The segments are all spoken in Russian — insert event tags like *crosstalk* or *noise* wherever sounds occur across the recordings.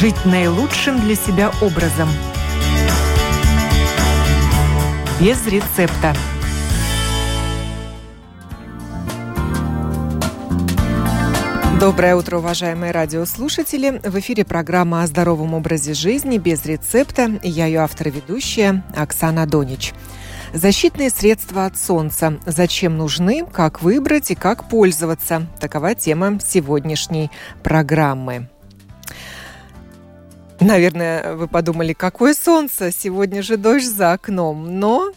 жить наилучшим для себя образом. Без рецепта. Доброе утро, уважаемые радиослушатели. В эфире программа о здоровом образе жизни без рецепта. Я ее автор и ведущая Оксана Донич. Защитные средства от солнца. Зачем нужны, как выбрать и как пользоваться. Такова тема сегодняшней программы. Наверное, вы подумали, какое солнце, сегодня же дождь за окном. Но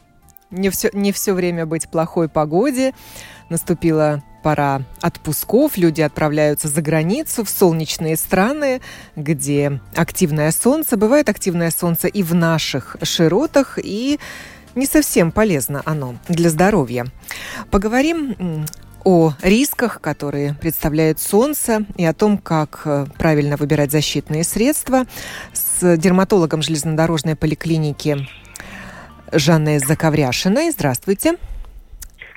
не все, не все время быть плохой погоде. Наступила пора отпусков, люди отправляются за границу, в солнечные страны, где активное солнце. Бывает активное солнце и в наших широтах, и не совсем полезно оно для здоровья. Поговорим о рисках, которые представляет солнце, и о том, как э, правильно выбирать защитные средства с дерматологом железнодорожной поликлиники Жанной Заковряшиной. Здравствуйте.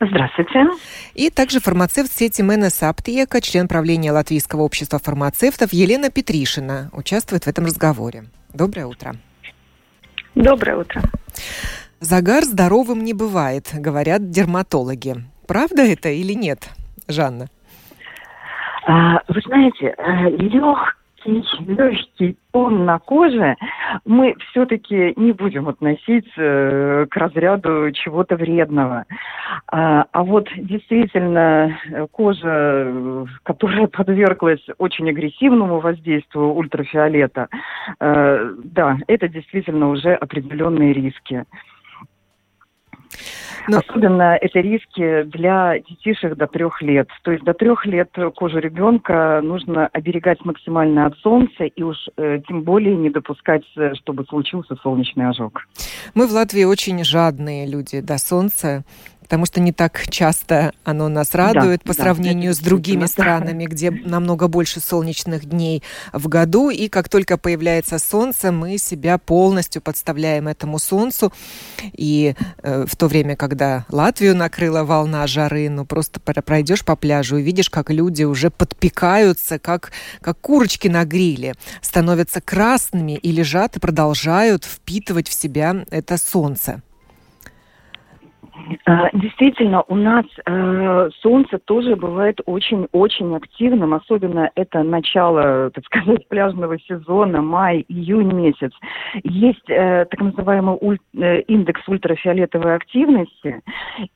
Здравствуйте. И также фармацевт сети МНС Аптека, член правления Латвийского общества фармацевтов Елена Петришина участвует в этом разговоре. Доброе утро. Доброе утро. Загар здоровым не бывает, говорят дерматологи. Правда это или нет, Жанна? А, вы знаете, э, легкий, легкий тон на коже мы все-таки не будем относить э, к разряду чего-то вредного. А, а вот действительно кожа, которая подверглась очень агрессивному воздействию ультрафиолета, э, да, это действительно уже определенные риски. Но... Особенно это риски для детишек до трех лет. То есть до трех лет кожу ребенка нужно оберегать максимально от солнца и уж э, тем более не допускать, э, чтобы случился солнечный ожог. Мы в Латвии очень жадные люди до солнца потому что не так часто оно нас радует да, по да, сравнению с другими странами, где намного больше солнечных дней в году. И как только появляется солнце, мы себя полностью подставляем этому солнцу. И э, в то время, когда Латвию накрыла волна жары, ну просто пройдешь по пляжу и видишь, как люди уже подпекаются, как, как курочки на гриле, становятся красными и лежат и продолжают впитывать в себя это солнце. А, действительно, у нас э, солнце тоже бывает очень-очень активным, особенно это начало, так сказать, *laughs* пляжного сезона, май, июнь месяц. Есть э, так называемый уль, э, индекс ультрафиолетовой активности,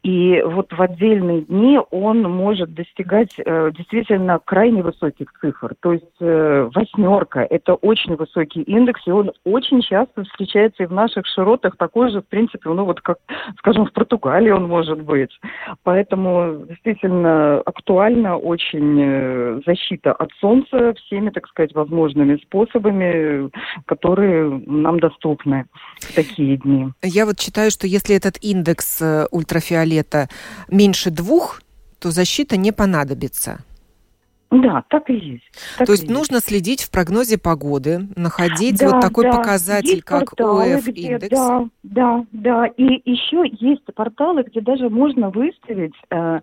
и вот в отдельные дни он может достигать э, действительно крайне высоких цифр. То есть э, восьмерка – это очень высокий индекс, и он очень часто встречается и в наших широтах, такой же, в принципе, ну вот как, скажем, в Португалии, Португалии он может быть. Поэтому действительно актуальна очень э, защита от солнца всеми, так сказать, возможными способами, которые нам доступны в такие дни. Я вот считаю, что если этот индекс э, ультрафиолета меньше двух, то защита не понадобится. Да, так и есть. Так То есть есть. нужно следить в прогнозе погоды, находить да, вот такой да. показатель, есть как ОФ-индекс. Да, да, да. И еще есть порталы, где даже можно выставить э,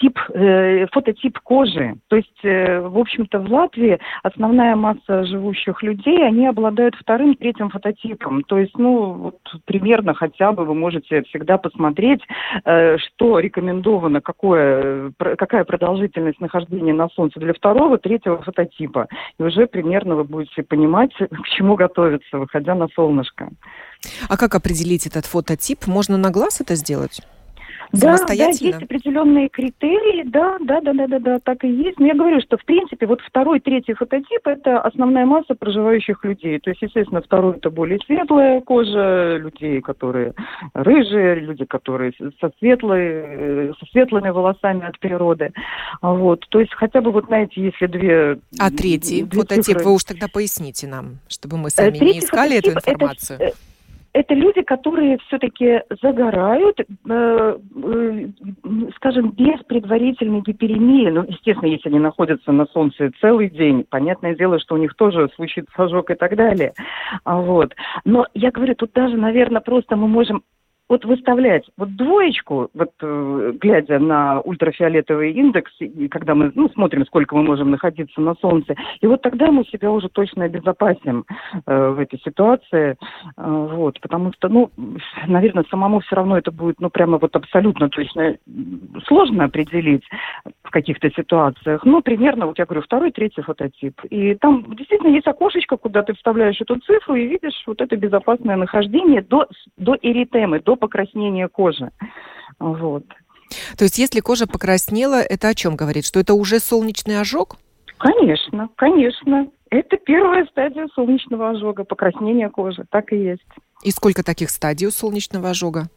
тип, э, фототип кожи. То есть, э, в общем-то, в Латвии основная масса живущих людей, они обладают вторым, третьим фототипом. То есть, ну, вот примерно хотя бы вы можете всегда посмотреть, э, что рекомендовано, какое, какая продолжительность нахождения на солнце для второго, третьего фототипа. И уже примерно вы будете понимать, *laughs* к чему готовиться, выходя на солнышко. А как определить этот фототип? Можно на глаз это сделать? Да, да, есть определенные критерии, да, да, да, да, да, да, так и есть. Но я говорю, что в принципе вот второй, третий фототип это основная масса проживающих людей. То есть, естественно, второй это более светлая кожа людей, которые рыжие, люди, которые со светлой, э, со светлыми волосами от природы. Вот, то есть хотя бы вот знаете, если две. А третий две фототип цифры... вы уж тогда поясните нам, чтобы мы сами третий не искали эту информацию. Это, это люди, которые все-таки загорают, э, э, скажем, без предварительной гиперемии. Ну, естественно, если они находятся на солнце целый день, понятное дело, что у них тоже случится ожог и так далее. А вот. Но я говорю, тут даже, наверное, просто мы можем вот выставлять вот двоечку, вот э, глядя на ультрафиолетовый индекс, и когда мы ну, смотрим, сколько мы можем находиться на солнце, и вот тогда мы себя уже точно обезопасим э, в этой ситуации, э, вот, потому что, ну, наверное, самому все равно это будет, ну, прямо вот абсолютно точно сложно определить в каких-то ситуациях, ну, примерно, вот я говорю, второй, третий фототип, и там действительно есть окошечко, куда ты вставляешь эту цифру и видишь вот это безопасное нахождение до, до эритемы, до покраснения кожи. Вот. То есть если кожа покраснела, это о чем говорит? Что это уже солнечный ожог? Конечно, конечно. Это первая стадия солнечного ожога, покраснение кожи. Так и есть. И сколько таких стадий у солнечного ожога?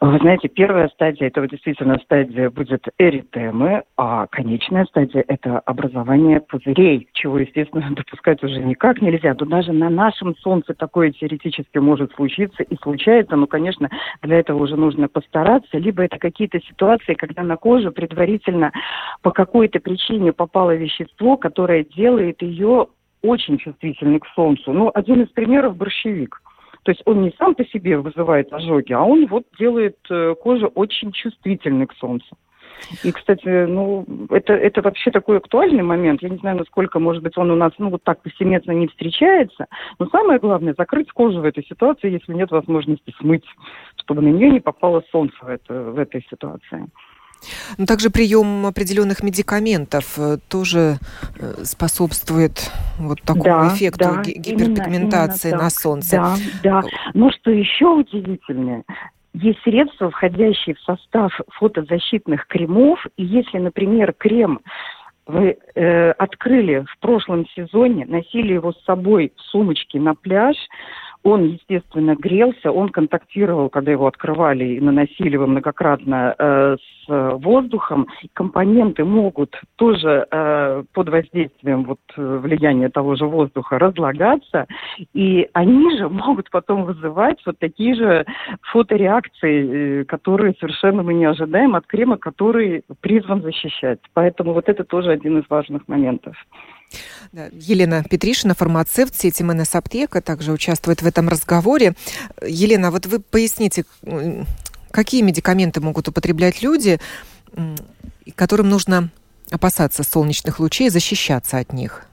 Вы знаете, первая стадия, это действительно стадия будет эритемы, а конечная стадия – это образование пузырей, чего, естественно, *laughs* допускать уже никак нельзя. То даже на нашем Солнце такое теоретически может случиться и случается, но, конечно, для этого уже нужно постараться. Либо это какие-то ситуации, когда на кожу предварительно по какой-то причине попало вещество, которое делает ее очень чувствительной к Солнцу. Ну, один из примеров – борщевик – то есть он не сам по себе вызывает ожоги, а он вот делает э, кожу очень чувствительной к солнцу. И, кстати, ну, это, это вообще такой актуальный момент. Я не знаю, насколько, может быть, он у нас, ну, вот так повсеместно не встречается. Но самое главное, закрыть кожу в этой ситуации, если нет возможности смыть, чтобы на нее не попало солнце в, это, в этой ситуации. Но также прием определенных медикаментов э, тоже э, способствует вот такому да, эффекту да, гиперпигментации именно, именно на солнце. Да, да. Но что еще удивительнее, есть средства, входящие в состав фотозащитных кремов, и если, например, крем вы э, открыли в прошлом сезоне, носили его с собой в сумочке на пляж, он, естественно, грелся, он контактировал, когда его открывали и наносили его многократно э, с воздухом. Компоненты могут тоже э, под воздействием вот, влияния того же воздуха разлагаться, и они же *laughs* могут потом вызывать вот такие же фотореакции, э, которые совершенно мы не ожидаем от крема, который призван защищать. Поэтому вот это тоже один из важных моментов. Елена Петришина, фармацевт сети МНС Аптека, также участвует в этом разговоре. Елена, вот вы поясните, какие медикаменты могут употреблять люди, которым нужно опасаться солнечных лучей защищаться от них?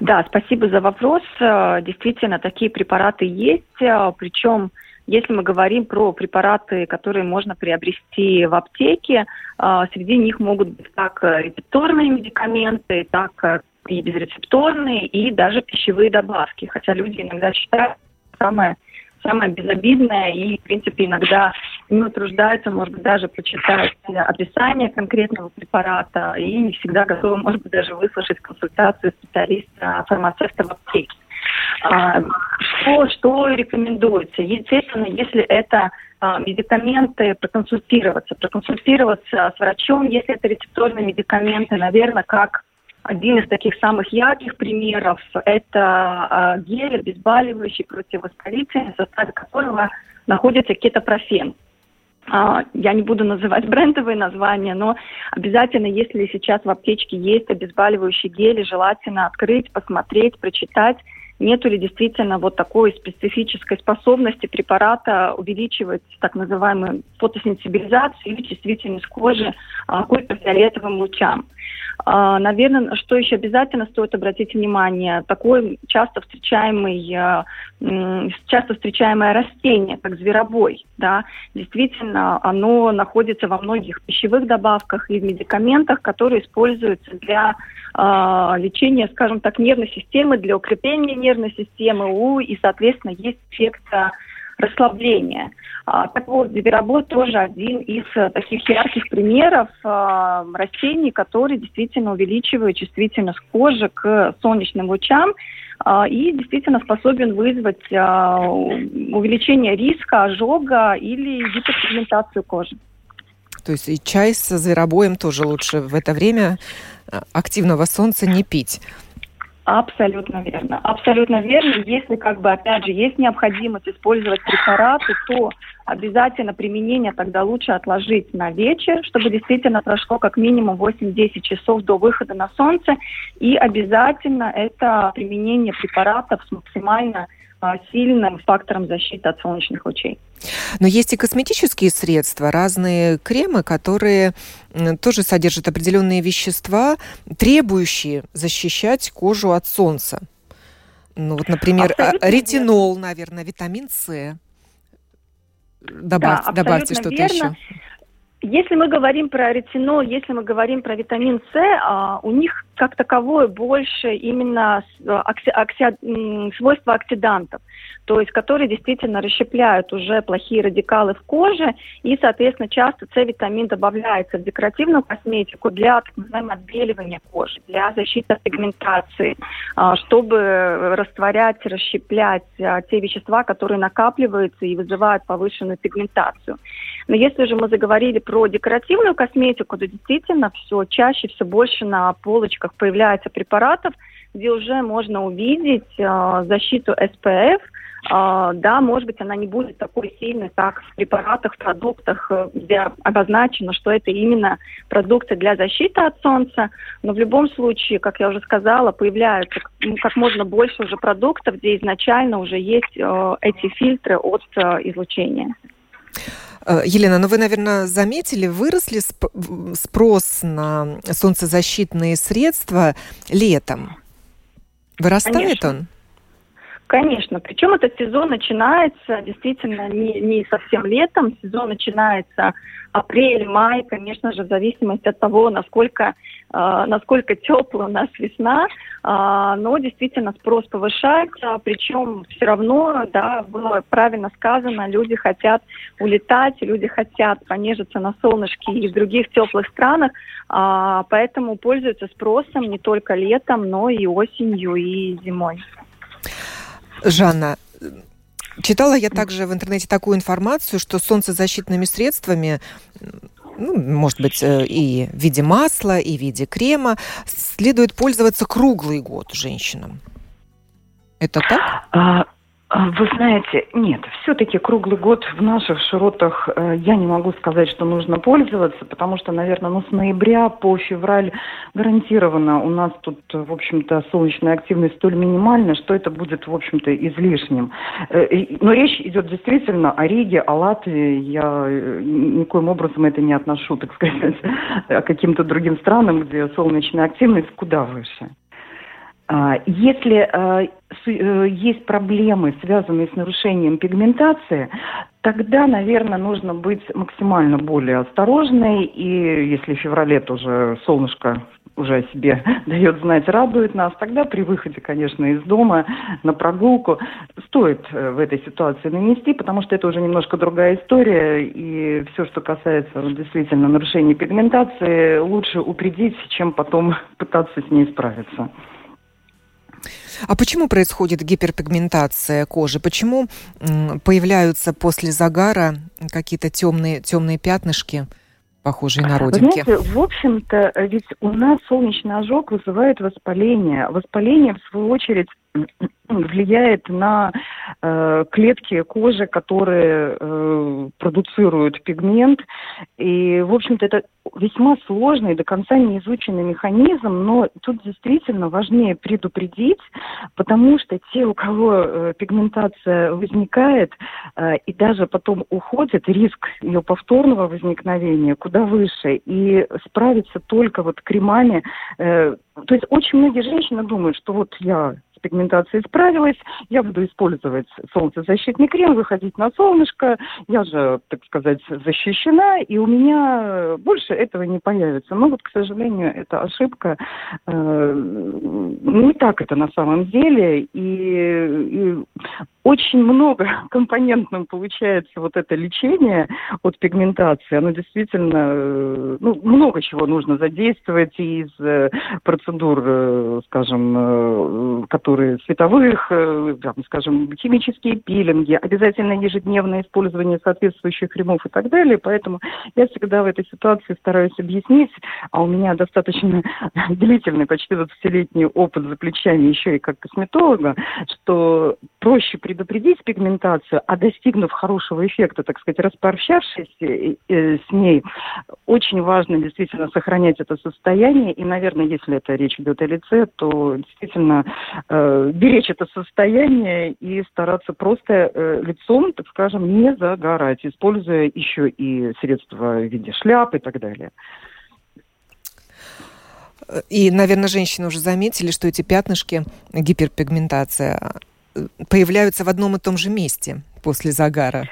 Да, спасибо за вопрос. Действительно, такие препараты есть, причем если мы говорим про препараты, которые можно приобрести в аптеке, а, среди них могут быть как рецепторные медикаменты, так и безрецепторные, и даже пищевые добавки. Хотя люди иногда считают самое самое безобидное и, в принципе, иногда не утруждаются, может быть, даже прочитать описание конкретного препарата и не всегда готовы, может быть, даже выслушать консультацию специалиста, фармацевта в аптеке. А, что, что рекомендуется? Естественно, если это а, медикаменты, проконсультироваться. Проконсультироваться с врачом, если это рецепторные медикаменты, наверное, как один из таких самых ярких примеров – это а, гель обезболивающий противовоспалительный, в составе которого находится кетопрофен. Я не буду называть *laughs* брендовые названия, но обязательно, если сейчас в аптечке есть обезболивающий гель, желательно открыть, посмотреть, прочитать – нету ли действительно вот такой специфической способности препарата увеличивать так называемую фотосенсибилизацию или чувствительность кожи а, к ультрафиолетовым лучам. А, наверное, что еще обязательно стоит обратить внимание, такой часто встречаемый, а, часто встречаемое растение, как зверобой, да, действительно, оно находится во многих пищевых добавках и в медикаментах, которые используются для а, лечения, скажем так, нервной системы, для укрепления нервной системы, и, соответственно, есть эффект расслабления. А, так вот, зверобой тоже один из а, таких ярких примеров а, растений, которые действительно увеличивают чувствительность кожи к солнечным лучам а, и действительно способен вызвать увеличение риска ожога или гиперпигментацию кожи. То есть и чай со зверобоем тоже лучше в это время активного солнца не пить. Абсолютно верно. Абсолютно верно. Если, как бы, опять же, есть необходимость использовать препараты, то обязательно применение тогда лучше отложить на вечер, чтобы действительно прошло как минимум 8-10 часов до выхода на солнце. И обязательно это применение препаратов с максимально сильным фактором защиты от солнечных лучей. Но есть и косметические средства, разные кремы, которые тоже содержат определенные вещества, требующие защищать кожу от солнца. Ну вот, например, а, абсолютно ретинол, верно. наверное, витамин С. Добавь, да, добавьте что-то еще. Если мы говорим про ретинол, если мы говорим про витамин С, а, у них как таковое больше именно окси, окси, свойства оксидантов, то есть которые действительно расщепляют уже плохие радикалы в коже, и, соответственно, часто С-витамин добавляется в декоративную косметику для так называемого отбеливания кожи, для защиты от пигментации, а, чтобы растворять, расщеплять а, те вещества, которые накапливаются и вызывают повышенную пигментацию. Но если же мы заговорили про декоративную косметику, то действительно все чаще, все больше на полочках появляется препаратов, где уже можно увидеть э, защиту SPF, Uh, а, да, может быть, она не будет такой сильной, как в препаратах, в продуктах, э, где обозначено, что это именно продукты для защиты от солнца. Но в любом случае, как я уже сказала, появляются как можно больше уже продуктов, где изначально уже есть uh, эти фильтры от uh, излучения. Э, Елена, ну вы, наверное, заметили, выросли спрос на солнцезащитные средства летом. Вырастает Конечно. он? Конечно. Причем этот сезон начинается действительно не, не совсем летом. Сезон начинается апрель, май, конечно же, в зависимости от того, насколько, э, насколько теплая у нас весна. Э, но действительно спрос повышается. Причем все равно, да, было правильно сказано, люди хотят улетать, люди хотят понежиться на солнышке и в других теплых странах. Э, поэтому пользуются спросом не только летом, но и осенью и зимой. Жанна, читала я также в интернете такую информацию, что солнцезащитными средствами ну, может быть, э, и в виде масла, и в виде крема, следует пользоваться круглый год женщинам. Это так? А, вы знаете, нет, все-таки круглый год в наших широтах э, я не могу сказать, что нужно пользоваться, потому что, наверное, ну, с ноября по февраль гарантированно у нас тут, в общем-то, солнечная активность столь минимальна, что это будет, в общем-то, излишним. Э, но речь идет действительно о Риге, о Латвии. Я э, никоим образом это не отношу, так сказать, *laughs* к каким-то другим странам, где солнечная активность куда выше. А, если э, э, есть проблемы, связанные с нарушением пигментации, тогда, наверное, нужно быть максимально более осторожной. И если в феврале тоже солнышко уже о себе *laughs* дает знать, радует нас, тогда при выходе, конечно, из дома на прогулку стоит э, в этой ситуации нанести, потому что это уже немножко другая история, и все, что касается действительно нарушения пигментации, лучше упредить, чем потом *laughs* пытаться с ней справиться. А почему происходит гиперпигментация кожи? Почему появляются после загара какие-то темные, темные пятнышки? похожие на родинки. Знаете, в общем-то, ведь у нас солнечный ожог вызывает воспаление. Воспаление, в свою очередь, влияет на э, клетки кожи, которые э, продуцируют пигмент. И, в общем-то, это весьма сложный, до конца не изученный механизм, но тут действительно важнее предупредить, потому что те, у кого э, пигментация возникает э, и даже потом уходит, риск ее повторного возникновения куда выше. И справиться только вот кремами. Э, то есть очень многие женщины думают, что вот я пигментацией справилась, я буду использовать солнцезащитный крем, выходить на солнышко, я же, так сказать, защищена, и у меня больше этого не появится. Но вот, к сожалению, это ошибка. Э, не так это на самом деле, и, и очень много *laughs* компонентным получается вот это лечение от пигментации. Оно действительно, э, ну, много чего нужно задействовать из э, процедур, скажем, которые которые световых, э, скажем, химические пилинги, обязательно ежедневное использование соответствующих кремов и так далее. Поэтому я всегда в этой ситуации стараюсь объяснить, а у меня достаточно *laughs* длительный, почти 20-летний опыт за плечами еще и как косметолога, что проще предупредить пигментацию, а достигнув хорошего эффекта, так сказать, распрощавшись э, э, с ней, очень важно действительно сохранять это состояние. И, наверное, если это речь идет о лице, то действительно э, беречь это состояние и стараться просто э, лицом, так скажем, не загорать, используя еще и средства в виде шляп и так далее. И, наверное, женщины уже заметили, что эти пятнышки, гиперпигментация, появляются в одном и том же месте после загара.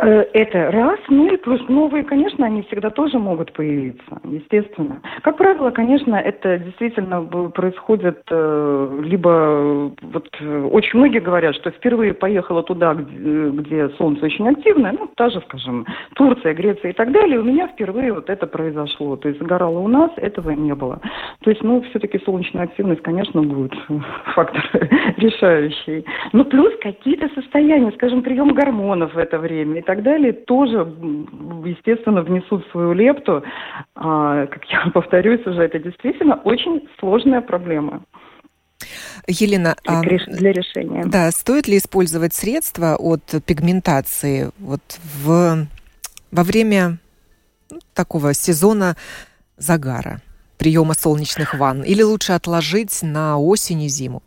Э, это раз, ну и плюс новые, конечно, они всегда тоже могут появиться, естественно. Как правило, конечно, это действительно происходит э, либо, вот очень многие говорят, что впервые поехала туда, где, где солнце очень активное, ну, та же, скажем, Турция, Греция и так далее, у меня впервые вот это произошло. То есть загорало у нас, этого не было. То есть, ну, все-таки солнечная активность, конечно, будет *laughs* фактор решающий. Ну, плюс какие-то состояния, скажем, прием гормонов в это время так далее, тоже, естественно, внесут свою лепту. А, как я *laughs* повторюсь уже, это действительно очень сложная проблема. Елена, для, а, для решения. Да, стоит ли использовать средства от пигментации вот в, во время ну, такого сезона загара, приема солнечных ванн, или лучше отложить на осень и зиму?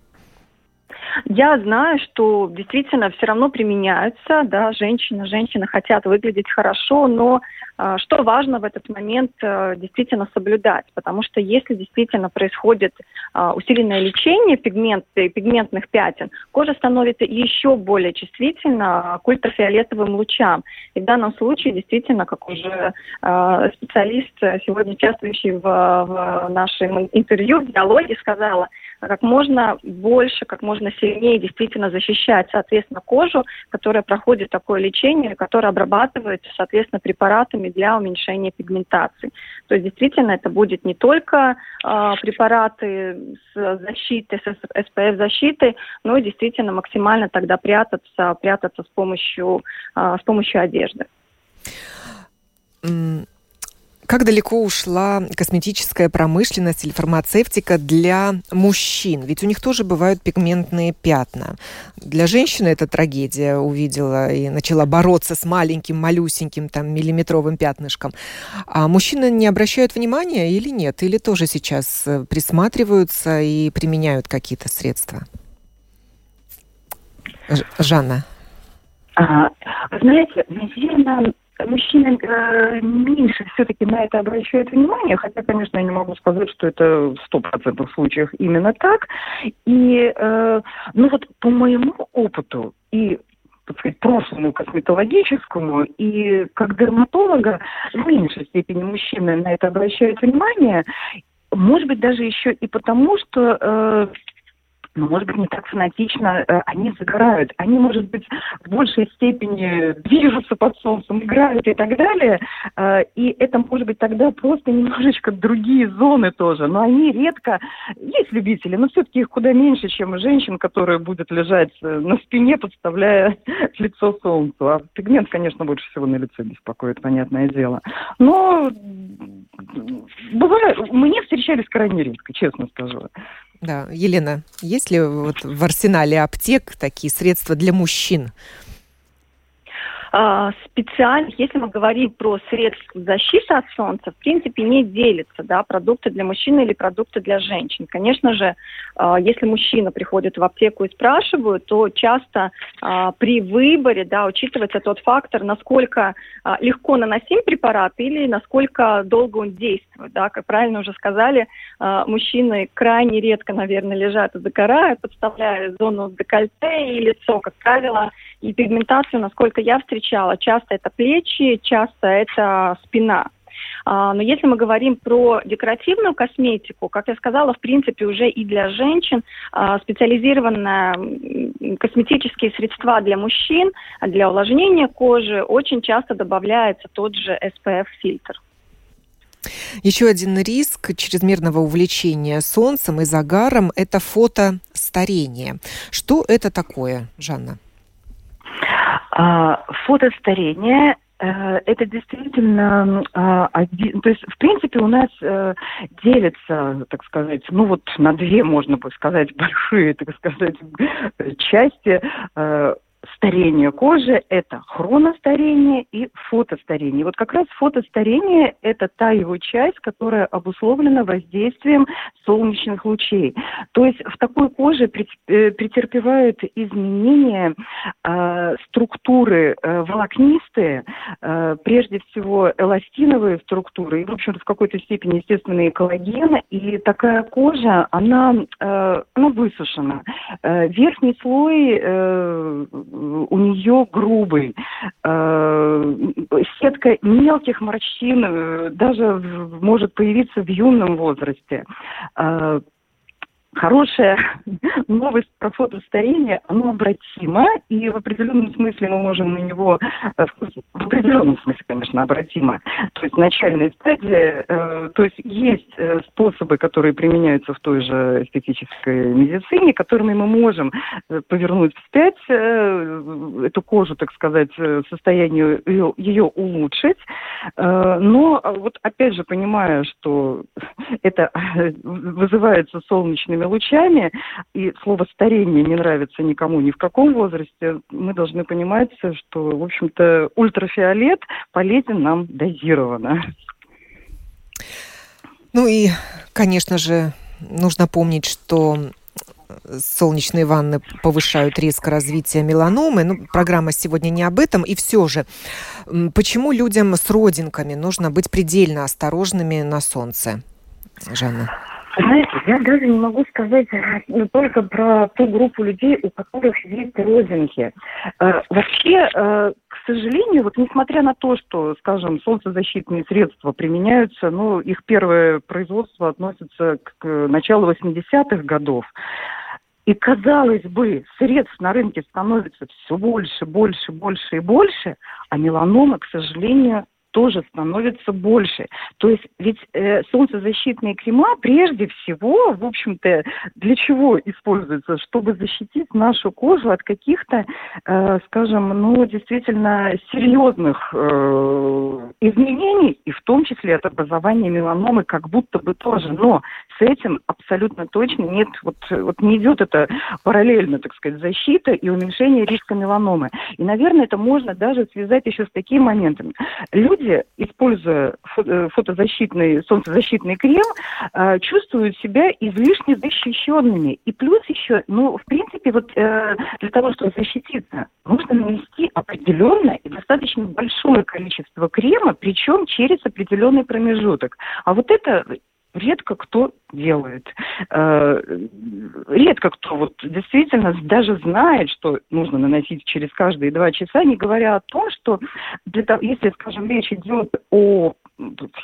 Я знаю, что действительно все равно применяются, да, женщины, женщины хотят выглядеть хорошо, но э, что важно в этот момент э, действительно соблюдать, потому что если действительно происходит э, усиленное лечение пигмент, пигментных пятен, кожа становится еще более чувствительна к ультрафиолетовым лучам. И в данном случае действительно, как уже э, специалист, сегодня участвующий в, в нашем интервью, в диалоге сказала, как можно больше, как можно сильнее действительно защищать, соответственно, кожу, которая проходит такое лечение, которое обрабатывается, соответственно, препаратами для уменьшения пигментации. То есть действительно это будет не только э, препараты с защитой, с SPF-защитой, но и действительно максимально тогда прятаться, прятаться с помощью, э, с помощью одежды. Как далеко ушла косметическая промышленность или фармацевтика для мужчин? Ведь у них тоже бывают пигментные пятна. Для женщины это трагедия увидела и начала бороться с маленьким, малюсеньким, там, миллиметровым пятнышком. А мужчины не обращают внимания или нет? Или тоже сейчас э, присматриваются и применяют какие-то средства? Ж Жанна. А, знаете, наверное, мужчины э, меньше все-таки на это обращают внимание, хотя, конечно, я не могу сказать, что это в стопроцентных случаях именно так. И, э, ну вот по моему опыту и так сказать, прошлому косметологическому, и как дерматолога в меньшей степени мужчины на это обращают внимание, может быть, даже еще и потому, что э, но, может быть, не так фанатично э, они загорают. Они, может быть, в большей степени движутся под солнцем, играют и так далее. Э, и это, может быть, тогда просто немножечко другие зоны тоже. Но они редко... Есть любители, но все-таки их куда меньше, чем женщин, которые будут лежать э, на спине, подставляя *laughs* лицо солнцу. А пигмент, конечно, больше всего на лице беспокоит, понятное дело. Но бывает, мне встречались крайне редко, честно скажу. Да, Елена, есть ли вот в арсенале аптек такие средства для мужчин? А, специально, если мы говорим про средства защиты от солнца, в принципе, не делится, да, продукты для мужчин или продукты для женщин. Конечно же, а, если мужчина приходит в аптеку и спрашивают, то часто а, при выборе, да, учитывается тот фактор, насколько легко наносим препарат или насколько долго он действует, да, как правильно уже сказали, мужчины крайне редко, наверное, лежат и загорают, подставляя зону декольте и лицо, как правило, и пигментацию, насколько я встречала, часто это плечи, часто это спина. А, но если мы говорим про декоративную косметику, как я сказала, в принципе, уже и для женщин а, специализированные косметические средства для мужчин, для увлажнения кожи очень часто добавляется тот же SPF-фильтр. Еще один риск чрезмерного увлечения солнцем и загаром – это фотостарение. Что это такое, Жанна? А, фотостарение э, это действительно э, один, то есть в принципе у нас э, делится, так сказать, ну вот на две можно бы сказать *laughs* большие, так сказать, *laughs* части. Старение кожи – это хроностарение и фотостарение. Вот как раз фотостарение – это та его часть, которая обусловлена воздействием солнечных лучей. То есть в такой коже э, претерпевают изменения э, структуры э, волокнистые, э, прежде всего эластиновые структуры, и, в общем-то, в какой-то степени естественные коллагены. И такая кожа, она, э, она высушена. Э, верхний слой э, у нее грубый. Э, сетка мелких морщин э, даже может появиться в юном возрасте. Э, хорошая *laughs* новость про фотостарение, оно обратимо, и в определенном смысле мы можем на него, э, в определенном смысле, конечно, обратимо, то есть начальная стадия, э, то есть есть э, способы, которые применяются в той же эстетической медицине, которыми мы можем повернуть вспять эту кожу, так сказать, состоянию ее, ее улучшить, но вот опять же понимая, что *laughs* это *laughs* вызывается солнечными солнечными лучами, и слово «старение» не нравится никому ни в каком возрасте, мы должны понимать, что, в общем-то, ультрафиолет полезен нам дозированно. Ну и, конечно же, нужно помнить, что солнечные ванны повышают риск развития меланомы. Ну, программа сегодня не об этом. И все же, почему людям с родинками нужно быть предельно осторожными на солнце? Жанна. Знаете, я даже не могу сказать ну, только про ту группу людей, у которых есть родинки. Э, вообще, э, к сожалению, вот несмотря на то, что, скажем, солнцезащитные средства применяются, ну, их первое производство относится к началу 80-х годов, и, казалось бы, средств на рынке становится все больше, больше, больше и больше, а меланома, к сожалению, тоже становится больше. То есть ведь э, солнцезащитные крема прежде всего, в общем-то, для чего используются? Чтобы защитить нашу кожу от каких-то, э, скажем, ну, действительно серьезных э, изменений, и в том числе от образования меланомы, как будто бы тоже. Но с этим абсолютно точно нет, вот, вот не идет это параллельно, так сказать, защита и уменьшение риска меланомы. И, наверное, это можно даже связать еще с такими моментами. Люди люди, используя э, фотозащитный, солнцезащитный крем, э, чувствуют себя излишне защищенными. И плюс еще, ну, в принципе, вот э, для того, чтобы защититься, нужно нанести определенное и достаточно большое количество крема, причем через определенный промежуток. А вот это редко кто делает. Э, редко кто вот действительно даже знает, что нужно наносить через каждые два часа, не говоря о том, что для того, если, скажем, речь идет о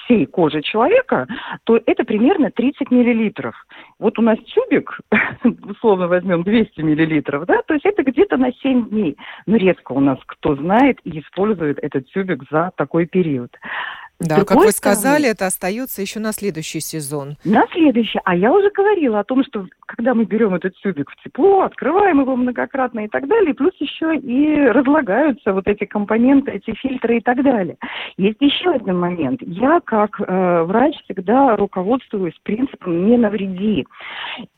всей кожи человека, то это примерно 30 миллилитров. Вот у нас тюбик, *laughs* условно возьмем 200 миллилитров, да, то есть это где-то на 7 дней. Но редко у нас кто знает и использует этот тюбик за такой период. Да, как вы сказали, стороны, это остается еще на следующий сезон. На следующий. А я уже говорила о том, что когда мы берем этот тюбик в тепло, открываем его многократно и так далее, плюс еще и разлагаются вот эти компоненты, эти фильтры и так далее. Есть еще один момент. Я как э, врач всегда руководствуюсь принципом «не навреди».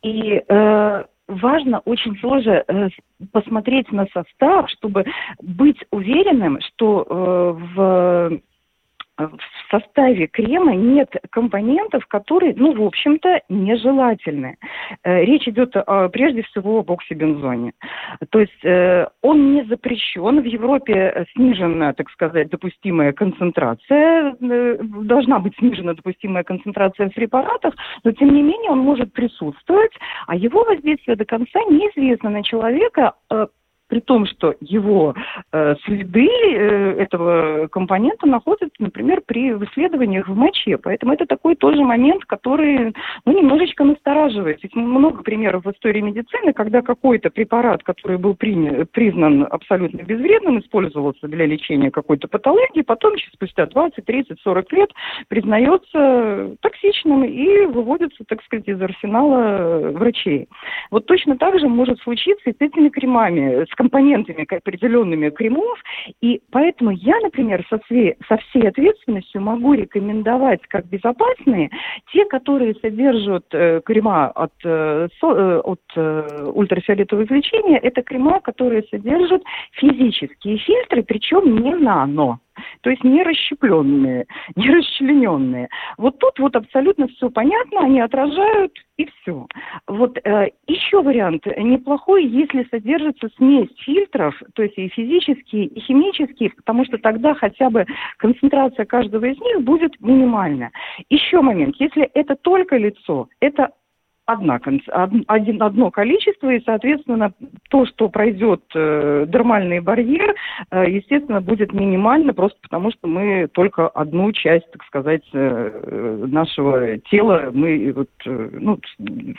И э, важно очень тоже э, посмотреть на состав, чтобы быть уверенным, что э, в в составе крема нет компонентов, которые, ну, в общем-то, нежелательны. Э, речь идет э, прежде всего об оксибензоне. То есть э, он не запрещен. В Европе снижена, так сказать, допустимая концентрация, должна быть снижена допустимая концентрация в препаратах, но тем не менее он может присутствовать, а его воздействие до конца неизвестно на человека при том, что его э, следы э, этого компонента находятся, например, при исследованиях в моче. Поэтому это такой тоже момент, который ну, немножечко настораживает. Ведь много примеров в истории медицины, когда какой-то препарат, который был приня- признан абсолютно безвредным, использовался для лечения какой-то патологии, потом спустя 20, 30, 40 лет признается токсичным и выводится, так сказать, из арсенала врачей. Вот точно так же может случиться и с этими кремами, с компонентами определенными кремов, и поэтому я, например, со всей, со всей ответственностью могу рекомендовать как безопасные те, которые содержат э, крема от, э, со, э, от э, ультрафиолетового излучения, это крема, которые содержат физические фильтры, причем не нано то есть не расщепленные, не расчлененные. Вот тут вот абсолютно все понятно, они отражают и все. Вот э, еще вариант неплохой, если содержится смесь фильтров, то есть и физические, и химические, потому что тогда хотя бы концентрация каждого из них будет минимальна. Еще момент, если это только лицо, это одна, один, одно количество, и, соответственно, то, что пройдет э, дермальный барьер, э, естественно, будет минимально, просто потому что мы только одну часть, так сказать, э, нашего тела, мы вот, э, ну,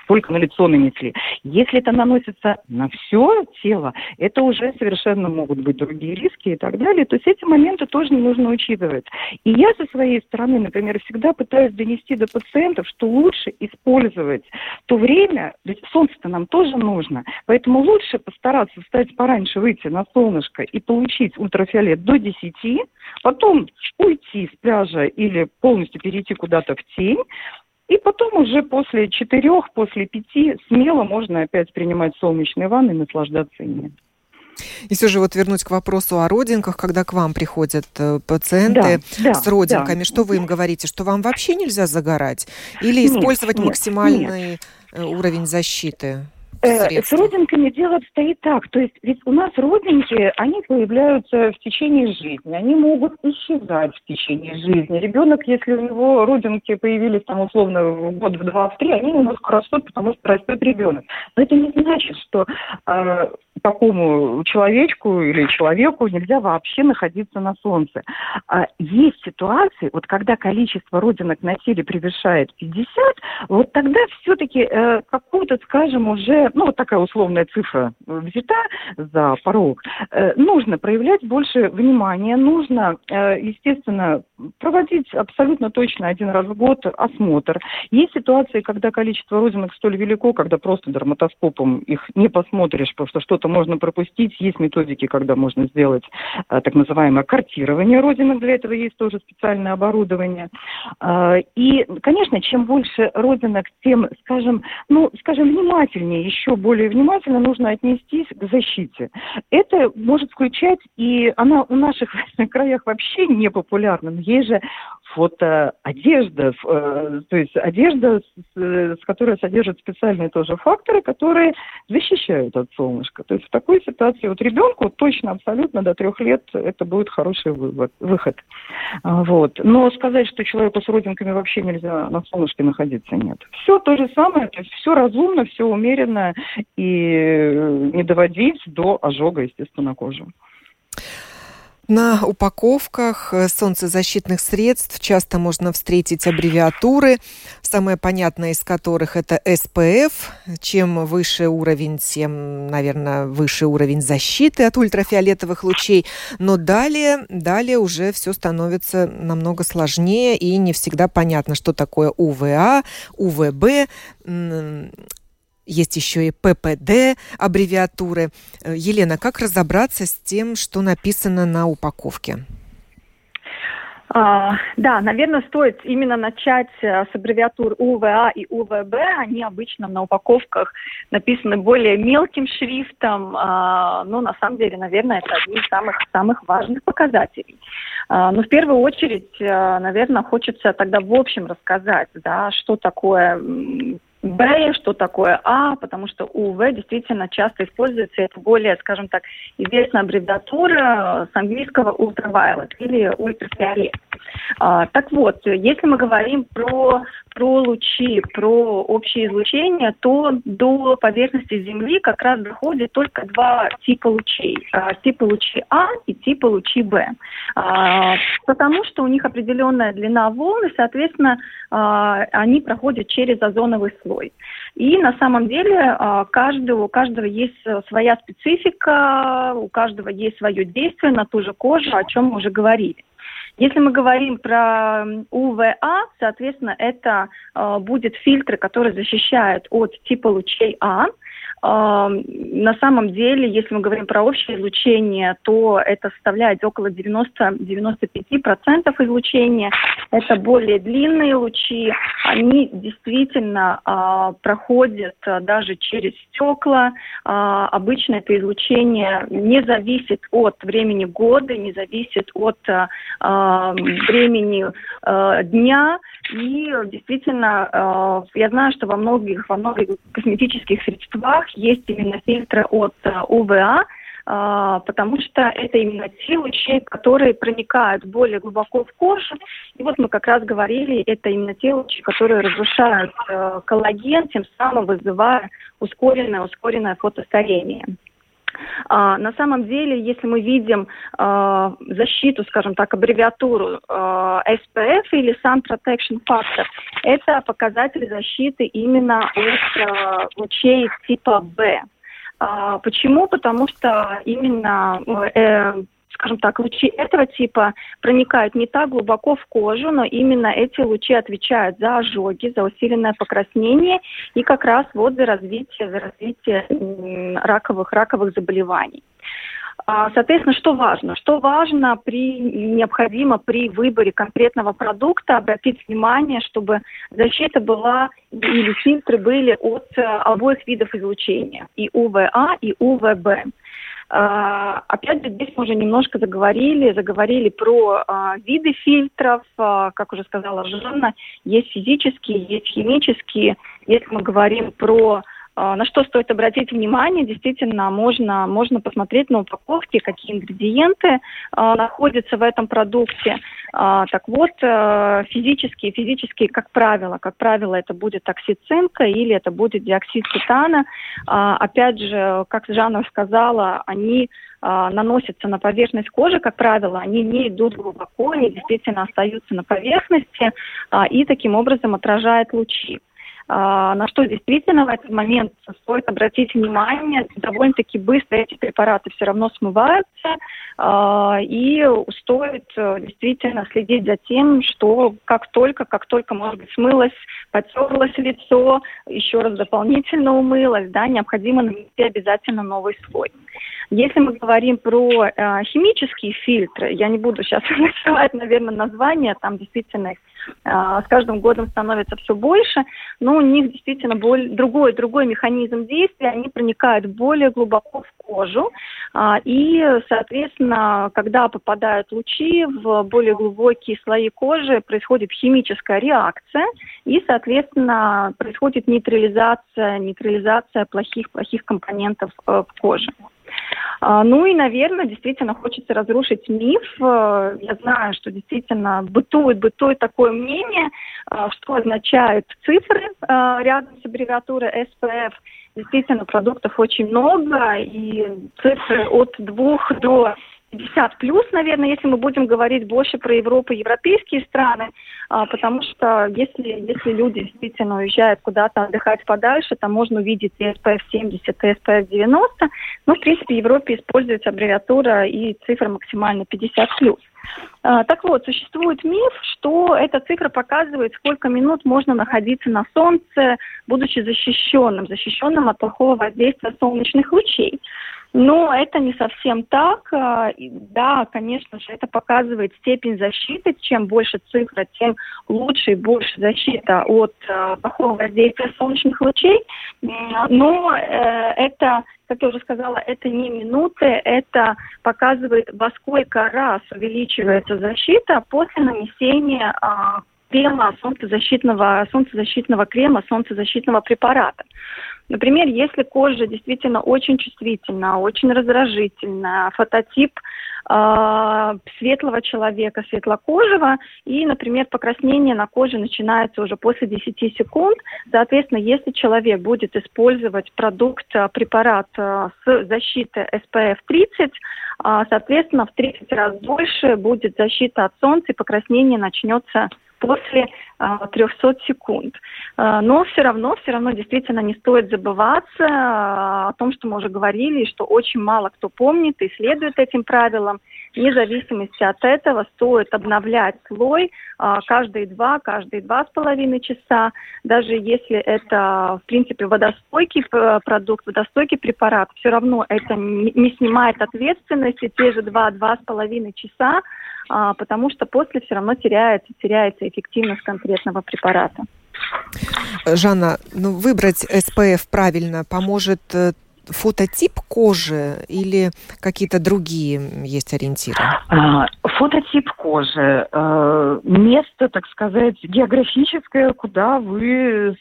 только на лицо нанесли. Если это наносится на все тело, это уже совершенно могут быть другие риски и так далее. То есть эти моменты тоже нужно учитывать. И я со своей стороны, например, всегда пытаюсь донести до пациентов, что лучше использовать то время, ведь солнце-то нам тоже нужно, поэтому лучше постараться встать пораньше, выйти на солнышко и получить ультрафиолет до 10, потом уйти с пляжа или полностью перейти куда-то в тень, и потом уже после четырех, после пяти смело можно опять принимать солнечные ванны и наслаждаться ими. И все же вот вернуть к вопросу о родинках, когда к вам приходят э, пациенты да, с родинками, да. что вы им говорите, что вам вообще нельзя загорать? Или использовать нет, максимальный нет. Э, уровень защиты? Э, с родинками дело обстоит так. То есть ведь у нас родинки, они появляются в течение жизни. Они могут исчезать в течение жизни. Ребенок, если у него родинки появились там условно в год, в два, в три, они немножко растут, потому что растет ребенок. Но это не значит, что э, такому человечку или человеку нельзя вообще находиться на солнце. А есть ситуации, вот когда количество родинок на теле превышает 50, вот тогда все-таки э, какую-то, скажем, уже, ну, вот такая условная цифра взята за порог, э, нужно проявлять больше внимания, нужно, э, естественно, проводить абсолютно точно один раз в год осмотр. Есть ситуации, когда количество родинок столь велико, когда просто дерматоскопом их не посмотришь, потому что что-то можно пропустить. Есть методики, когда можно сделать так называемое картирование родинок. Для этого есть тоже специальное оборудование. И, конечно, чем больше родинок, тем, скажем, ну, скажем, внимательнее, еще более внимательно нужно отнестись к защите. Это может включать, и она у наших *laughs* краях вообще не популярна. Есть же фотоодежда, э, то есть одежда, с, которой содержит специальные тоже факторы, которые защищают от солнышка. То есть в такой ситуации вот ребенку точно абсолютно до трех лет это будет хороший вывод, выход. А, вот. Но сказать, что человеку с родинками вообще нельзя на солнышке находиться, нет. Все то же самое, то есть все разумно, все умеренно и не доводить до ожога, естественно, кожи. На упаковках э, солнцезащитных средств часто можно встретить аббревиатуры, самая понятная из которых это SPF. Чем выше уровень, тем, наверное, выше уровень защиты от ультрафиолетовых лучей. Но далее, далее уже все становится намного сложнее и не всегда понятно, что такое УВА, УВБ есть еще и ППД, аббревиатуры. Э, Елена, как разобраться с тем, что написано на упаковке? А, да, наверное, стоит именно начать э, с аббревиатур УВА и УВБ. Они обычно на упаковках написаны более мелким шрифтом, а, но на самом деле, наверное, это одни из самых, самых важных показателей. А, но в первую очередь, э, наверное, хочется тогда в общем рассказать, да, что такое Б, что такое А, потому что УВ действительно часто используется, это более, скажем так, известная аббревиатура с английского ultraviolet или ультрафиолет. А, так вот, если мы говорим про про лучи, про общее излучение, то до поверхности Земли как раз доходит только два типа лучей. Типа лучей А и типа лучи Б. А, потому что у них определенная длина волн, и, соответственно, а, они проходят через озоновый слой. И на самом деле каждого, у каждого есть своя специфика, у каждого есть свое действие на ту же кожу, о чем мы уже говорили. Если мы говорим про УВА, соответственно, это э, будет фильтры, которые защищают от типа лучей А, На самом деле, если мы говорим про общее излучение, то это составляет около 90-95% излучения. Это более длинные лучи. Они действительно а, проходят а, даже через стекла. А, обычно это излучение не зависит от времени года, не зависит от времени дня. И действительно, я знаю, что во многих, во многих косметических средствах есть именно фильтры от УВА, а, потому что это именно те лучи, которые проникают более глубоко в кожу. И вот мы как раз говорили, это именно те лучи, которые разрушают э, коллаген, тем самым вызывая ускоренное, ускоренное фотостарение. А, на самом деле, если мы видим а, защиту, скажем так, аббревиатуру а, SPF или Sun Protection Factor, это показатель защиты именно от лучей типа B. Почему? Потому что именно э, скажем так, лучи этого типа проникают не так глубоко в кожу, но именно эти лучи отвечают за ожоги, за усиленное покраснение и как раз вот за развитие, за развитие раковых, раковых заболеваний. А, соответственно, что важно? Что важно при, необходимо при выборе конкретного продукта обратить внимание, чтобы защита была или фильтры были от э, обоих видов излучения, и УВА, и УВБ. Uh, опять же, здесь мы уже немножко заговорили, заговорили про uh, виды фильтров, uh, как уже сказала Жанна, есть физические, есть химические. Если мы говорим про а, на что стоит обратить внимание, действительно, можно, можно посмотреть на упаковке, какие ингредиенты э, находятся в этом продукте. Э, так вот, э, физические, физические, как правило, как правило, это будет оксид цинка или это будет диоксид титана. Э, опять же, как Жанна сказала, они наносятся на поверхность кожи, как правило, они не идут глубоко, они действительно остаются на поверхности и таким образом отражают лучи. А, на что действительно в этот момент стоит обратить внимание. Довольно-таки быстро эти препараты все равно смываются, а, и стоит э, действительно следить за тем, что как только, как только, может быть, смылось, потерлось лицо, еще раз дополнительно умылось, да, необходимо нанести обязательно новый слой. Если мы говорим про э, химические фильтры, я не буду сейчас *laughs* называть, наверное, названия, там действительно их с каждым годом становится все больше, но у них действительно более, другой, другой механизм действия, они проникают более глубоко в кожу, а, и, соответственно, когда попадают лучи в более глубокие слои кожи, происходит химическая реакция, и, соответственно, происходит нейтрализация, нейтрализация плохих, плохих компонентов э, в коже. А, ну и, наверное, действительно хочется разрушить миф. Э, я знаю, что действительно бытует, бытует такое мнение, э, что означают цифры э, рядом с аббревиатурой SPF. Действительно, продуктов очень много, и цифры от двух до 50 плюс, наверное, если мы будем говорить больше про Европу, европейские страны, а, потому что если, если люди действительно уезжают куда-то отдыхать подальше, там можно увидеть и SPF 70, и SPF 90, но, в принципе, в Европе используется аббревиатура и цифра максимально 50 плюс. А, так вот, существует миф, что эта цифра показывает, сколько минут можно находиться на солнце, будучи защищенным, защищенным от плохого воздействия солнечных лучей. Но это не совсем так. А, да, конечно же, это показывает степень защиты. Чем больше цифра, тем лучше и больше защита от а, плохого воздействия солнечных лучей. Но э, это, как я уже сказала, это не минуты, это показывает, во сколько раз увеличивается защита после нанесения а, крема солнцезащитного, солнцезащитного крема, солнцезащитного препарата. Например, если кожа действительно очень чувствительна, очень раздражительна, фототип э, светлого человека, светлокожего, и, например, покраснение на коже начинается уже после 10 секунд. Соответственно, если человек будет использовать продукт, а, препарат э, с защитой SPF 30, э, соответственно, в 30 раз больше будет защита от солнца, и покраснение начнется после а, 300 секунд. А, но все равно, все равно действительно не стоит забываться а, о том, что мы уже говорили, что очень мало кто помнит и следует этим правилам. вне зависимости от этого стоит обновлять слой а, каждые два, каждые два с половиной часа. Даже если это, в принципе, водостойкий продукт, водостойкий препарат, все равно это не снимает ответственности те же два-два с половиной часа, а, потому что после все равно теряется, теряется эффективность конкретного препарата. Жанна, ну, выбрать СПФ правильно поможет э, фототип кожи или какие-то другие есть ориентиры? А, фототип кожи, э, место, так сказать, географическое, куда вы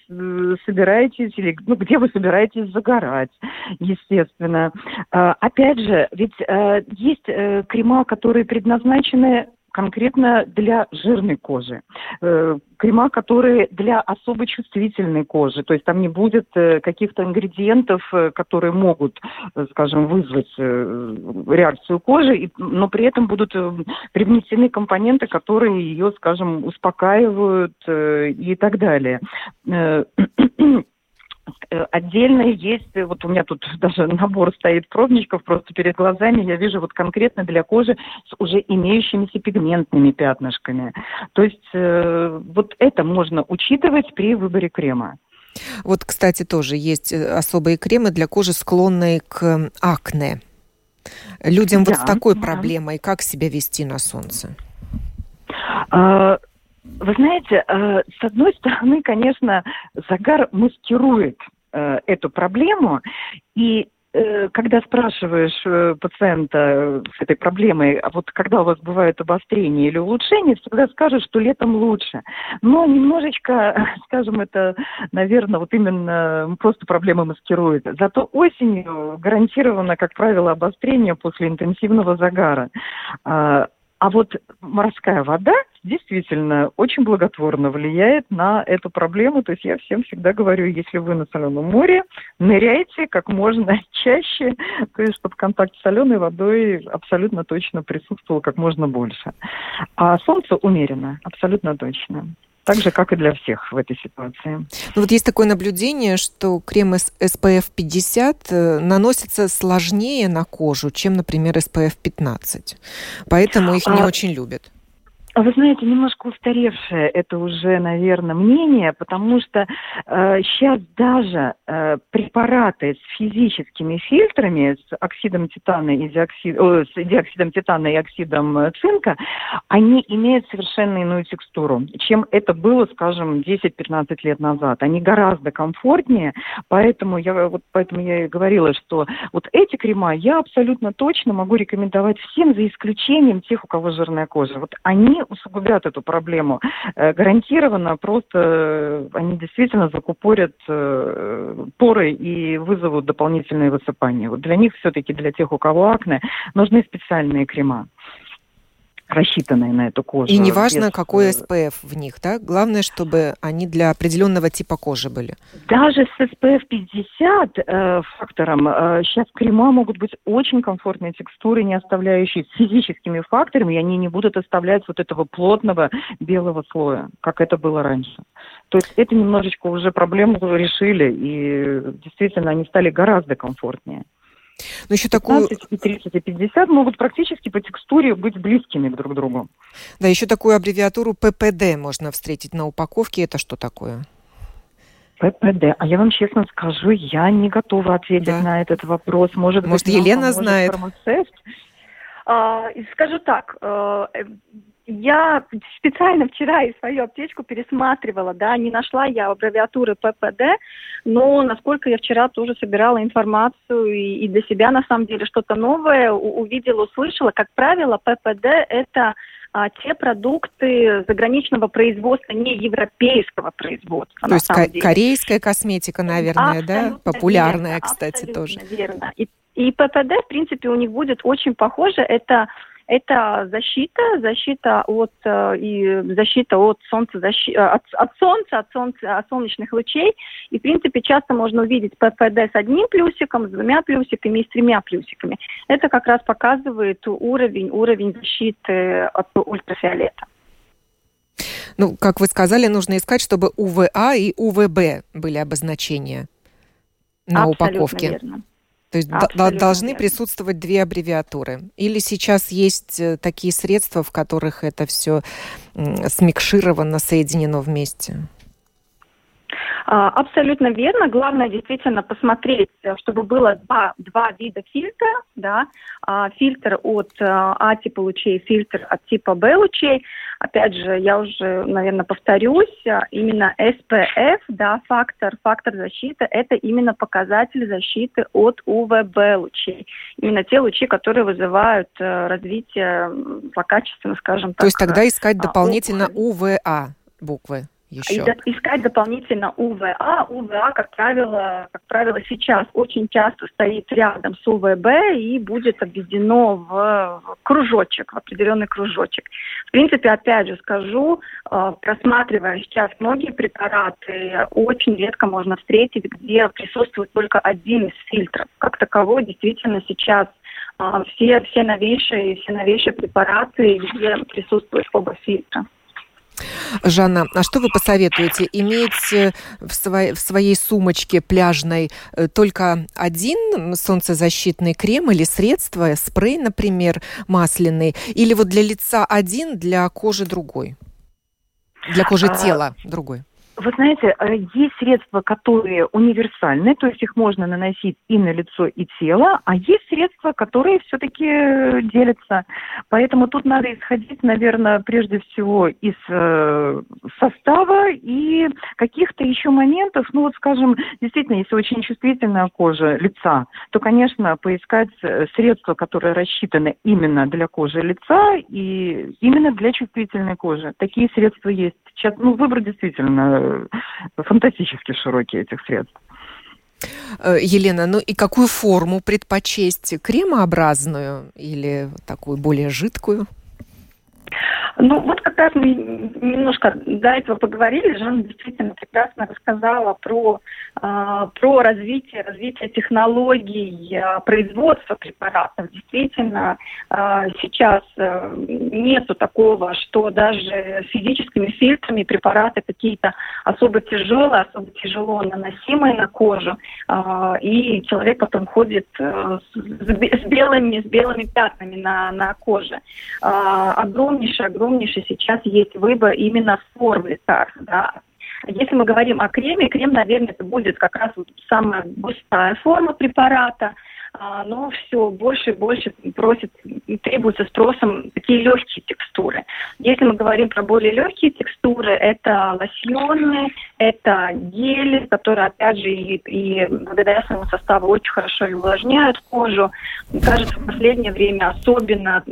собираетесь или ну, где вы собираетесь загорать, естественно. А, опять же, ведь э, есть крема, которые предназначены конкретно для жирной кожи. Э, крема, которые для особо чувствительной кожи. То есть там не будет э, каких-то ингредиентов, э, которые могут, скажем, вызвать реакцию кожи, но при этом будут привнесены компоненты, которые ее, скажем, успокаивают и так далее. *clears throat* Э, отдельно есть, э, вот у меня тут *laughs* даже набор стоит пробничков просто перед глазами, я вижу вот конкретно для кожи с уже имеющимися пигментными пятнышками. То есть э, вот это можно учитывать при выборе крема. Вот, кстати, тоже есть особые кремы для кожи, склонной к акне. Людям да, вот с такой да. проблемой как себя вести на солнце? А, вы знаете, э, с одной стороны, конечно, загар маскирует э, эту проблему, и э, когда спрашиваешь пациента с этой проблемой, а вот когда у вас бывает обострение или улучшение, всегда скажут, что летом лучше. Но немножечко, *laughs* скажем, это, наверное, вот именно просто проблема маскирует. Зато осенью гарантировано, как правило, обострение после интенсивного загара. А, а вот морская вода действительно очень благотворно влияет на эту проблему. То есть я всем всегда говорю, если вы на соленом море, ныряйте как можно *laughs* чаще, то есть чтобы контакт с соленой водой абсолютно точно присутствовал как можно больше. А солнце умеренно, абсолютно точно так же, как и для всех в этой ситуации. Ну вот есть такое наблюдение, что крем SPF 50 э, наносится сложнее на кожу, чем, например, SPF 15. Поэтому их не а... очень любят. А вы знаете, немножко устаревшее это уже, наверное, мнение, потому что э, сейчас даже э, препараты с физическими фильтрами, с оксидом титана и диоксид, о, с диоксидом титана и оксидом э, цинка, они имеют совершенно иную текстуру, чем это было, скажем, 10-15 лет назад. Они гораздо комфортнее, поэтому я, вот, поэтому я и говорила, что вот эти крема я абсолютно точно могу рекомендовать всем, за исключением тех, у кого жирная кожа. Вот они усугубят эту проблему. Э, гарантированно просто э, они действительно закупорят э, поры и вызовут дополнительные высыпания. Вот для них все-таки, для тех, у кого акне, нужны специальные крема рассчитанные на эту кожу. И неважно, без... какой SPF в них, да? Главное, чтобы они для определенного типа кожи были. Даже с SPF 50 э, фактором э, сейчас крема могут быть очень комфортные текстуры, не оставляющие с физическими факторами, и они не будут оставлять вот этого плотного белого слоя, как это было раньше. То есть это немножечко уже проблему решили, и действительно они стали гораздо комфортнее. Но еще такую... 15, и 30, и 50 могут практически по текстуре быть близкими друг к другу. Да, еще такую аббревиатуру ППД можно встретить на упаковке. Это что такое? ППД. А я вам честно скажу, я не готова ответить да. на этот вопрос. Может, может быть, Елена знает. Фармацевт? А, скажу так, э, я специально вчера и свою аптечку пересматривала, да, не нашла я аббревиатуры ППД, но насколько я вчера тоже собирала информацию и, и для себя на самом деле что-то новое увидела, услышала. Как правило, ППД это а, те продукты заграничного производства, не европейского производства. То есть ко- корейская косметика, наверное, абсолютно да, популярная, верно, кстати, тоже. Верно. И, и ППД, в принципе, у них будет очень похоже. Это это защита, защита от э, и защита от солнца, защи, э, от, от солнца, от солнца, от солнечных лучей. И в принципе часто можно увидеть ППД с одним плюсиком, с двумя плюсиками и с тремя плюсиками. Это как раз показывает уровень, уровень защиты от ультрафиолета. Ну, как вы сказали, нужно искать, чтобы УВА и УВБ были обозначения на Абсолютно упаковке. Верно. То есть Абсолютно должны верно. присутствовать две аббревиатуры. Или сейчас есть э, такие средства, в которых это все смикшировано, соединено вместе? А, абсолютно верно. Главное действительно посмотреть, чтобы было два, два вида фильтра. Да? А, фильтр от э, А типа лучей, фильтр от типа Б лучей. Опять же, я уже, наверное, повторюсь, именно SPF, да, фактор, фактор защиты, это именно показатель защиты от УВБ лучей. Именно те лучи, которые вызывают э, развитие злокачественно, скажем так. То есть тогда искать дополнительно УВА буквы еще? Искать дополнительно УВА. УВА, как правило, как правило, сейчас очень часто стоит рядом с УВБ и будет обведено в кружочек, в определенный кружочек. В принципе, опять же скажу, э, просматривая сейчас многие препараты, очень редко можно встретить, где присутствует только один из фильтров. Как таковой действительно сейчас э, все, все новейшие, все новейшие препараты, где присутствуют оба фильтра. Жанна, а что вы посоветуете? Иметь э, в, своей, в своей сумочке пляжной э, только один солнцезащитный крем или средство, спрей, например, масляный, или вот для лица один, для кожи другой? Для кожи а, тела другой? Вы знаете, э, есть средства, которые универсальны, то есть их можно наносить и на лицо, и тело, а есть средства, которые все-таки э, делятся. Поэтому тут надо исходить, наверное, прежде всего из э, состава и каких-то еще моментов. Ну вот, скажем, действительно, если очень чувствительная кожа лица, то, конечно, поискать средства, которые рассчитаны именно для кожи лица и именно для чувствительной кожи. Такие средства есть. Сейчас, ну, выбор действительно фантастически широкие этих средств. Э, Елена, ну и какую форму предпочесть? Кремообразную или такую более жидкую? Ну, вот как раз мы немножко до этого поговорили. Жанна действительно прекрасно рассказала про, э, про развитие, развитие технологий э, производства препаратов. Действительно, э, сейчас э, нету такого, что даже физическими фильтрами препараты какие-то особо тяжелые, особо тяжело наносимые на кожу, и человек потом ходит э, с, белыми, с белыми пятнами на, на коже. Э, огромнейшее, огромнейшее огромнейший сейчас есть выбор именно форм лекарств. Да. Если мы говорим о креме, крем, наверное, это будет как раз вот самая густая форма препарата – но все больше и больше просит, требуется спросом такие легкие текстуры. Если мы говорим про более легкие текстуры, это лосьоны, это гели, которые, опять же, и, и благодаря своему составу очень хорошо увлажняют кожу. Кажется, в последнее время особенно,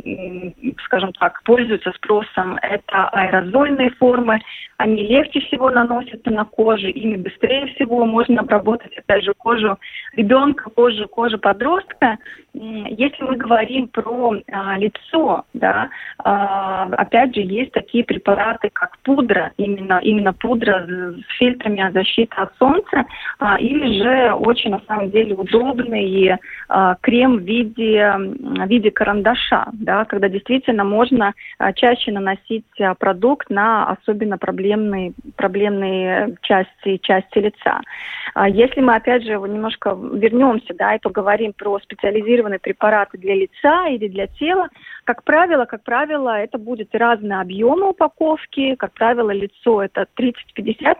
скажем так, пользуются спросом это аэрозольные формы. Они легче всего наносятся на кожу, ими быстрее всего можно обработать, опять же, кожу ребенка, кожу, кожу подростка, подростка, если мы говорим про а, лицо, да, а, опять же, есть такие препараты, как пудра, именно, именно пудра с фильтрами защиты от солнца, а, или же очень, на самом деле, удобный а, крем в виде, в виде карандаша, да, когда действительно можно а, чаще наносить а, продукт на особенно проблемные, проблемные части, части лица. А, если мы, опять же, немножко вернемся, да, и поговорим про специализированные препараты для лица или для тела, как правило, как правило, это будет разные объемы упаковки, как правило, лицо это 30-50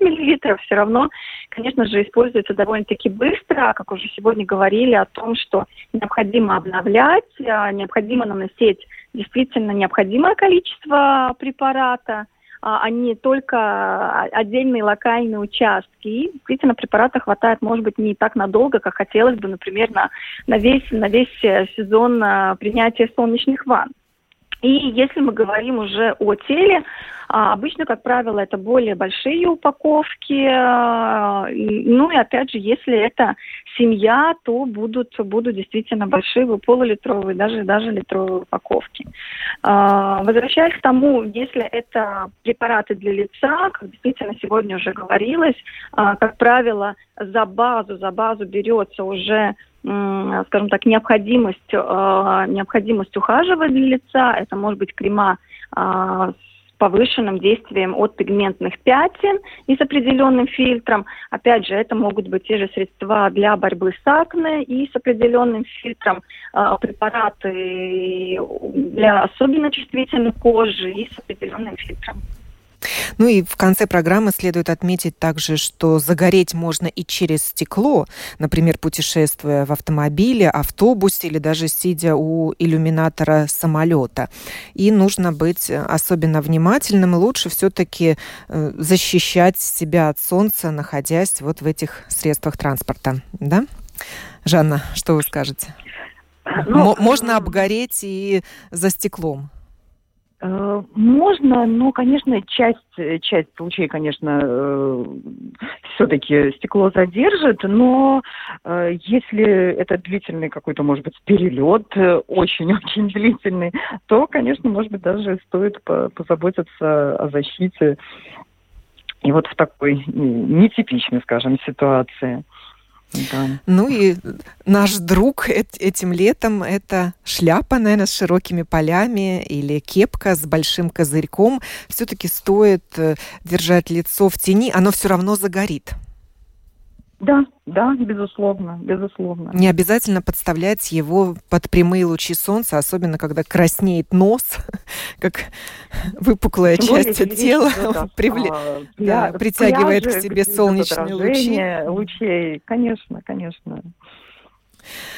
миллилитров, все равно, конечно же, используется довольно-таки быстро, как уже сегодня говорили о том, что необходимо обновлять, а, необходимо наносить действительно необходимое количество препарата – а, а только отдельные локальные участки. И действительно препарата хватает, может быть, не так надолго, как хотелось бы, например, на, на, весь, на весь э, сезон э, принятия солнечных ванн. И если мы говорим уже о теле, а, обычно, как правило, это более большие упаковки. А, ну и опять же, если это семья, то будут, будут действительно большие полулитровые, даже, даже литровые упаковки. А, возвращаясь к тому, если это препараты для лица, как действительно сегодня уже говорилось, как правило, за базу, за базу берется уже скажем так, необходимость, необходимость ухаживать для лица. Это может быть крема повышенным действием от пигментных пятен и с определенным фильтром. Опять же, это могут быть те же средства для борьбы с акне и с определенным фильтром, э, препараты для особенно чувствительной кожи и с определенным фильтром. Ну и в конце программы следует отметить также, что загореть можно и через стекло, например, путешествуя в автомобиле, автобусе или даже сидя у иллюминатора самолета. И нужно быть особенно внимательным. Лучше все-таки э, защищать себя от солнца, находясь вот в этих средствах транспорта. Да? Жанна, что вы скажете? Ну, Можно обгореть и за стеклом. Э, можно, но, конечно, часть, часть лучей, конечно, э, все-таки стекло задержит, но э, если это длительный какой-то, может быть, перелет, очень-очень *laughs* длительный, то, конечно, может быть, даже стоит позаботиться о защите и вот в такой нетипичной, скажем, ситуации. Да. Ну и наш друг этим летом это шляпа, наверное, с широкими полями или кепка с большим козырьком. Все-таки стоит э, держать лицо в тени, оно все равно загорит. Да, да, безусловно, безусловно. Не обязательно подставлять его под прямые лучи солнца, особенно когда краснеет нос, *laughs* как выпуклая часть тела *laughs* привле... а, да, притягивает пляжи, к себе солнечные лучи. Лучей, конечно, конечно.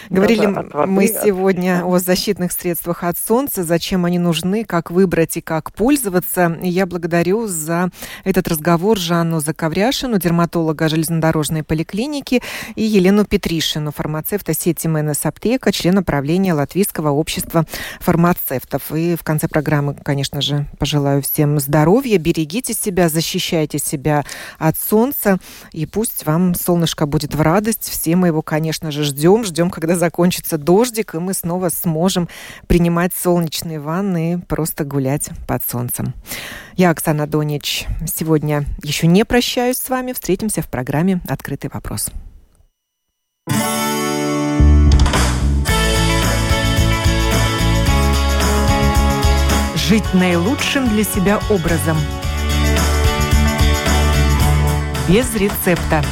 Говорили мы сегодня о защитных средствах от солнца, зачем они нужны, как выбрать и как пользоваться. я благодарю за этот разговор Жанну Заковряшину, дерматолога железнодорожной поликлиники, и Елену Петришину, фармацевта сети МНС Аптека, члена правления Латвийского общества фармацевтов. И в конце программы, конечно же, пожелаю всем здоровья, берегите себя, защищайте себя от солнца, и пусть вам солнышко будет в радость. Все мы его, конечно же, ждем, ждем ждем, когда закончится дождик, и мы снова сможем принимать солнечные ванны и просто гулять под солнцем. Я, Оксана Донич, сегодня еще не прощаюсь с вами. Встретимся в программе «Открытый вопрос». Жить наилучшим для себя образом. Без рецепта.